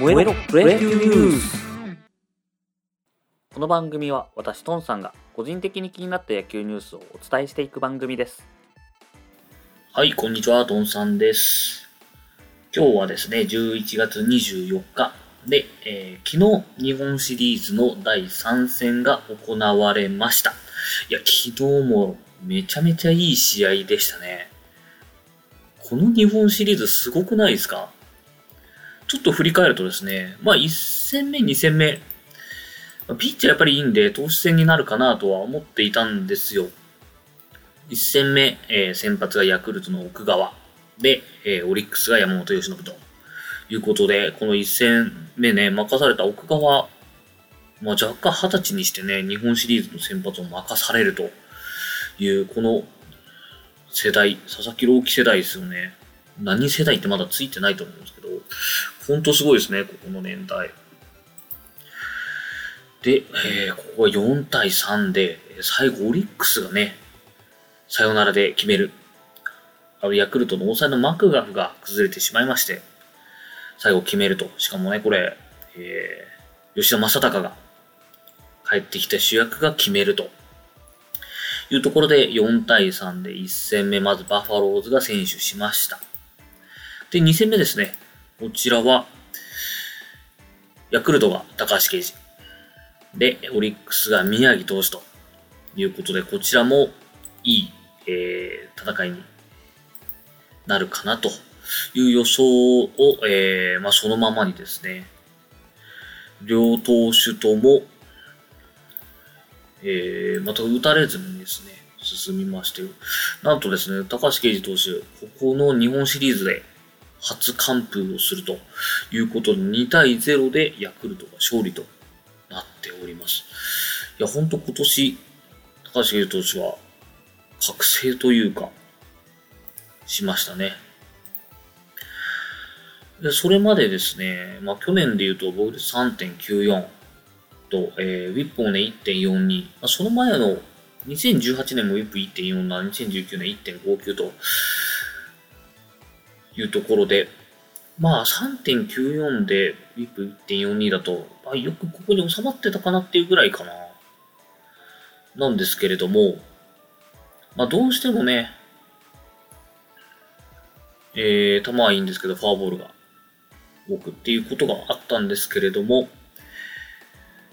燃えろプロ野球ニュースこの番組は私トンさんが個人的に気になった野球ニュースをお伝えしていく番組ですはい、こんにちは、トンさんです。今日はですね、11月24日で、えー昨日日本シリーズの第3戦が行われました。いや、昨日もめちゃめちゃいい試合でしたね。この日本シリーズすごくないですか？ちょっと振り返るとですね、まあ1戦目、2戦目、ピッチャーやっぱりいいんで、投手戦になるかなとは思っていたんですよ。1戦目、えー先発がヤクルトの奥川で、えーオリックスが山本由伸ということで、この1戦目ね、任された奥川、まあ、若干20歳にしてね、日本シリーズの先発を任されるという、この世代、佐々木朗希世代ですよね。何世代ってまだついてないと思うんですけど、ほんとすごいですね、ここの年代。で、えーここは4対3で、最後オリックスがね、サヨナラで決める。あの、ヤクルトの抑えのマクガフが崩れてしまいまして、最後決めると。しかもね、これ、えー、吉田正尚が帰ってきた主役が決めると。いうところで4対3で1戦目、まずバファローズが選手しました。で、2戦目ですね。こちらは、ヤクルトが高橋奎二。で、オリックスが宮城投手ということで、こちらもいい、えー戦いになるかなという予想を、えーまあ、そのままにですね、両投手とも、えー、また打たれずにですね、進みまして、なんとですね、高橋奎二投手、ここの日本シリーズで初完封をするということで、2対0でヤクルトが勝利となっております。いや、ほんと今年、高橋奎二投手は覚醒というか、しましたね。で、それまでですね、まあ去年で言うと僕で3.94と、えー、ウィップもね1.42、まあ、その前の2018年もウィップ1.47、2019年1.59というところで、まあ3.94でウィップ1.42だと、まあ、よくここに収まってたかなっていうぐらいかな。なんですけれども、まあどうしてもね、えー、球はいいんですけど、フォアボールが多くっていうことがあったんですけれども、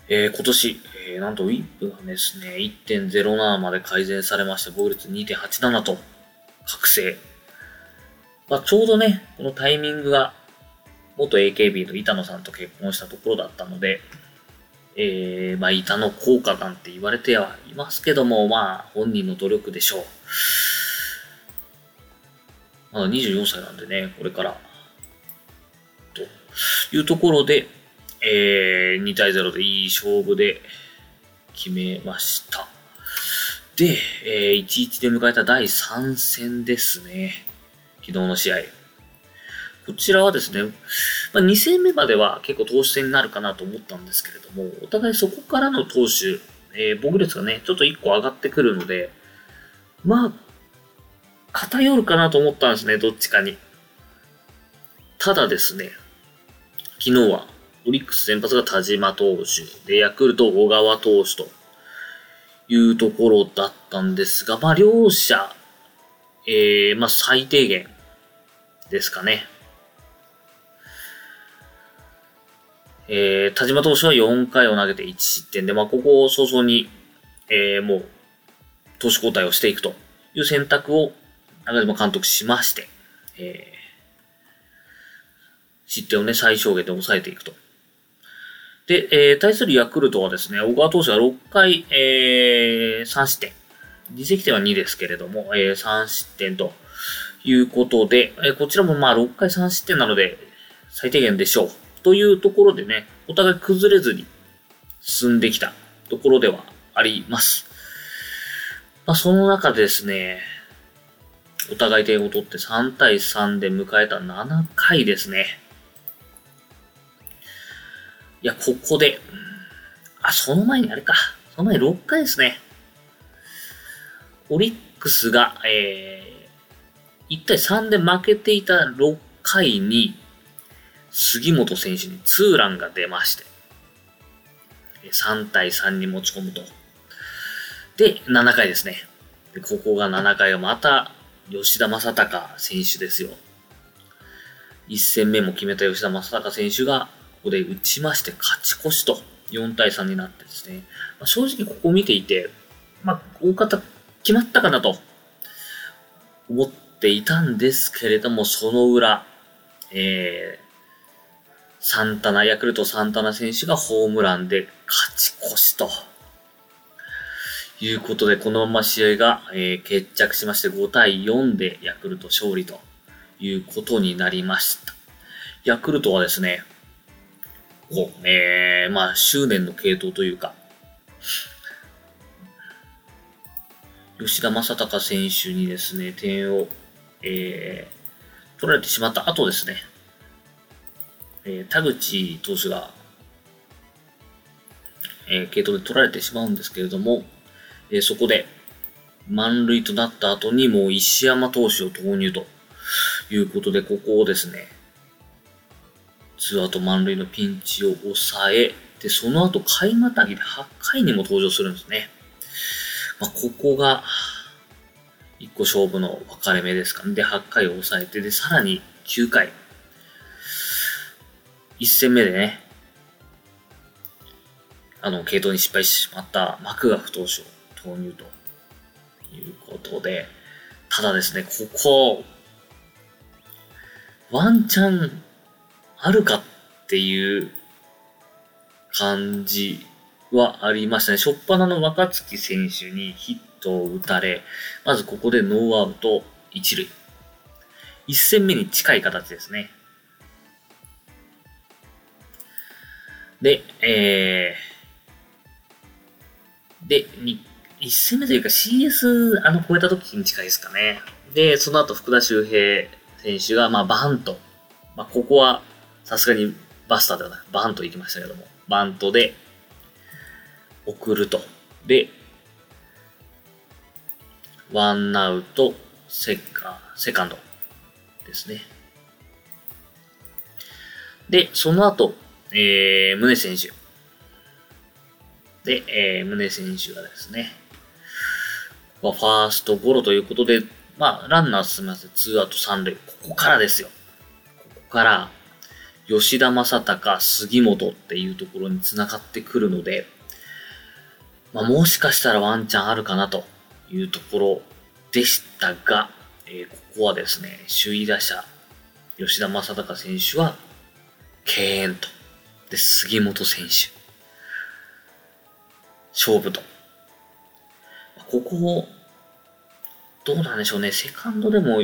えー、今年、えー、なんとウィップがですね、1.07まで改善されまして、防御率2.87と覚醒。まあ、ちょうどね、このタイミングが、元 AKB の板野さんと結婚したところだったので、えー、まあ、板の効果なんて言われてはいますけども、まあ、本人の努力でしょう。まだ24歳なんでね、これから。というところで、えー、2対0でいい勝負で決めました。で、えー、1-1で迎えた第3戦ですね。昨日の試合。こちらはですね、まあ、2戦目までは結構投手戦になるかなと思ったんですけれども、お互いそこからの投手、えー、防御率がね、ちょっと1個上がってくるので、まあ、偏るかなと思ったんですね、どっちかに。ただですね、昨日はオリックス先発が田島投手、で、ヤクルト小川投手というところだったんですが、まあ、両者、えー、まあ、最低限ですかね。えー、田島投手は4回を投げて1失点で、まあ、ここを早々に、えー、もう、投手交代をしていくという選択を中島監督しまして、えー、失点をね、最小限で抑えていくと。で、えー、対するヤクルトはですね、小川投手が6回、えー、3失点。自責点は2ですけれども、えー、3失点ということで、え、こちらもまあ6回3失点なので、最低限でしょう。というところでね、お互い崩れずに進んできたところではあります。まあ、その中でですね、お互い点を取って3対3で迎えた7回ですね。いや、ここで、あ、その前にあれか。その前に6回ですね。オリックスが、えー、1対3で負けていた6回に、杉本選手にツーランが出まして、3対3に持ち込むと。で、7回ですね。ここが7回はまた吉田正尚選手ですよ。1戦目も決めた吉田正尚選手が、ここで打ちまして勝ち越しと4対3になってですね、まあ、正直ここを見ていて、まあ、大方決まったかなと思ってていたんですけれども、その裏、えー、サンタナ、ヤクルトサンタナ選手がホームランで勝ち越しと。いうことで、このまま試合が、えー、決着しまして5対4でヤクルト勝利ということになりました。ヤクルトはですね、こう、えー、まあ、執念の系統というか、吉田正尚選手にですね、点を、えー、取られてしまった後ですね、えー、田口投手が、えー、系統で取られてしまうんですけれども、えー、そこで満塁となった後にもう石山投手を投入ということで、ここをですね、ツーアウト満塁のピンチを抑え、で、その後、回またぎで8回にも登場するんですね。まあ、ここが、一個勝負の分かれ目ですか？ね。で、8回を抑えて、で、さらに9回。1戦目でね、あの、系統に失敗してしまったマクガフ投手を投入ということで、ただですね、ここ、ワンチャンあるかっていう感じはありましたね。初っ端の若月選手にヒットを打たれ、まずここでノーアウト一塁。一戦目に近い形ですね。で、えー、で、一戦目というか CS あの超えた時に近いですかね。で、その後福田周平選手が、まあ、バント。まあ、ここは、さすがにバスターではなく、バント行きましたけども、バントで、送ると。で、ワンアウト、セカ、セカンドですね。で、その後、えー、宗選手。で、えー、宗選手がですね、ファーストゴロということで、まあ、ランナー進みません。ツーアウト三塁。ここからですよ。ここから、吉田正尚、杉本っていうところに繋がってくるので、まあ、もしかしたらワンチャンあるかなというところでしたが、えー、ここはですね、首位打者、吉田正尚選手は、敬遠と。で、杉本選手。勝負と。ここをどうなんでしょうね。セカンドでも、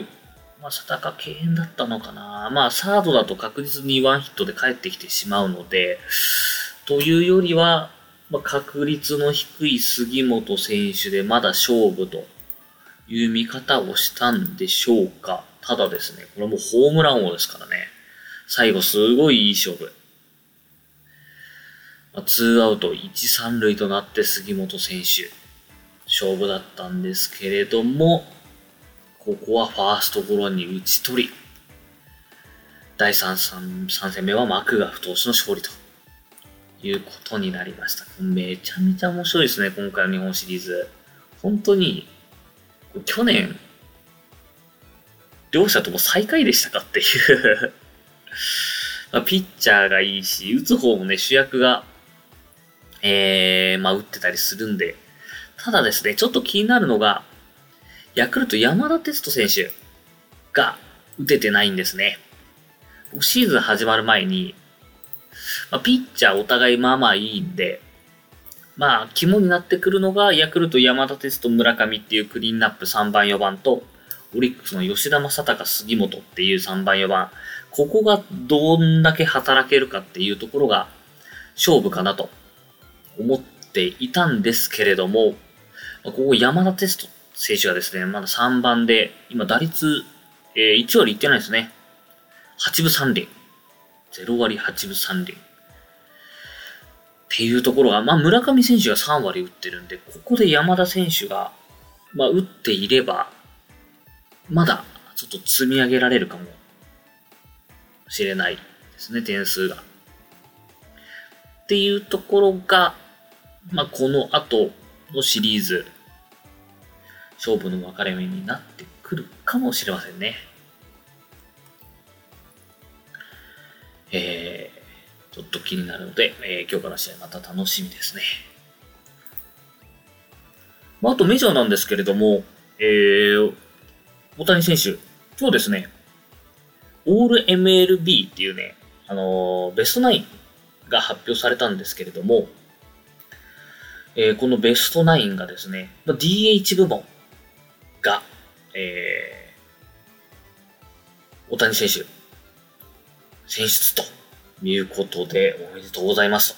まあ、佐高敬遠だったのかな。まあ、サードだと確実にワンヒットで帰ってきてしまうので、というよりは、まあ、確率の低い杉本選手でまだ勝負という見方をしたんでしょうか。ただですね、これもホームラン王ですからね。最後すごいいい勝負。まあ、ツーアウト1、3塁となって杉本選手。勝負だったんですけれども、ここはファーストゴロに打ち取り、第 3, 3, 戦目はマクガフ投手の勝利ということになりました。めちゃめちゃ面白いですね、今回の日本シリーズ。本当に、去年、両者とも最下位でしたかっていう まあ、ピッチャーがいいし、打つ方もね、主役が、えー、まあ、打ってたりするんで、ただですね、ちょっと気になるのが、ヤクルト山田哲人選手が打ててないんですね。シーズン始まる前に、まあ、ピッチャーお互いまあまあいいんで、まあ、肝になってくるのが、ヤクルト山田哲人村上っていうクリーンナップ3番4番と、オリックスの吉田正尚杉本っていう3番4番、ここがどんだけ働けるかっていうところが勝負かなと思っていたんですけれども、ここ山田テスト選手がですね、まだ3番で、今打率、えー、1割いってないですね。8分3厘。0割8分3厘。っていうところが、まあ村上選手が3割打ってるんで、ここで山田選手が、まあ打っていれば、まだちょっと積み上げられるかもしれないですね、点数が。っていうところが、まあ、この後のシリーズ、勝負の分かれ目になってくるかもしれませんね。えー、ちょっと気になるので、えー、今日から試合また楽しみですね。まあ、あとメジャーなんですけれども、えー、大谷選手、今日ですね、オール MLB っていうね、あのー、ベストナインが発表されたんですけれども、えー、このベストナインがですね、まあ DH 部門が、えー、大谷選手、選出ということで、おめでとうございます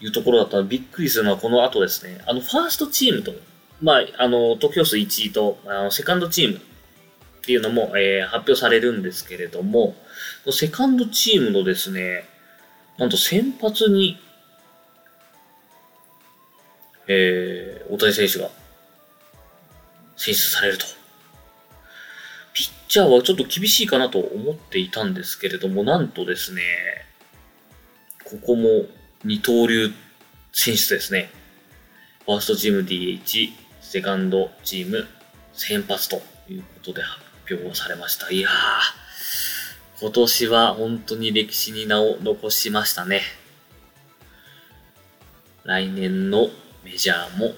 というところだったらびっくりするのはこの後ですね、あの、ファーストチームと、まあ、あの、得票数1位と、あの、セカンドチームっていうのも、えー、発表されるんですけれども、セカンドチームのですね、なんと先発に、えー、大谷選手が選出されると。チャーはちょっと厳しいかなと思っていたんですけれども、なんとですね、ここも二刀流選出ですね。ファーストチーム DH、セカンドチーム先発ということで発表されました。いやー、今年は本当に歴史に名を残しましたね。来年のメジャーも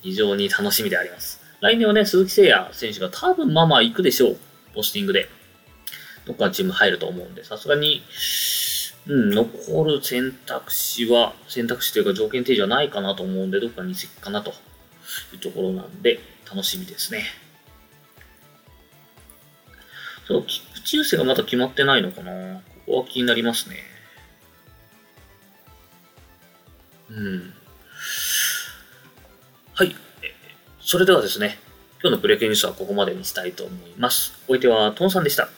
非常に楽しみであります。来年はね、鈴木誠也選手が多分まあまあ行くでしょう。ポスティングで。どっかのチーム入ると思うんで、さすがに、うん、残る選択肢は、選択肢というか条件提示はないかなと思うんで、どっかに移籍かなというところなんで、楽しみですね。そう、菊池雄星がまだ決まってないのかなここは気になりますね。うん。はい。それではですね、今日のプレイニュースはここまでにしたいと思います。お相手はトンさんでした。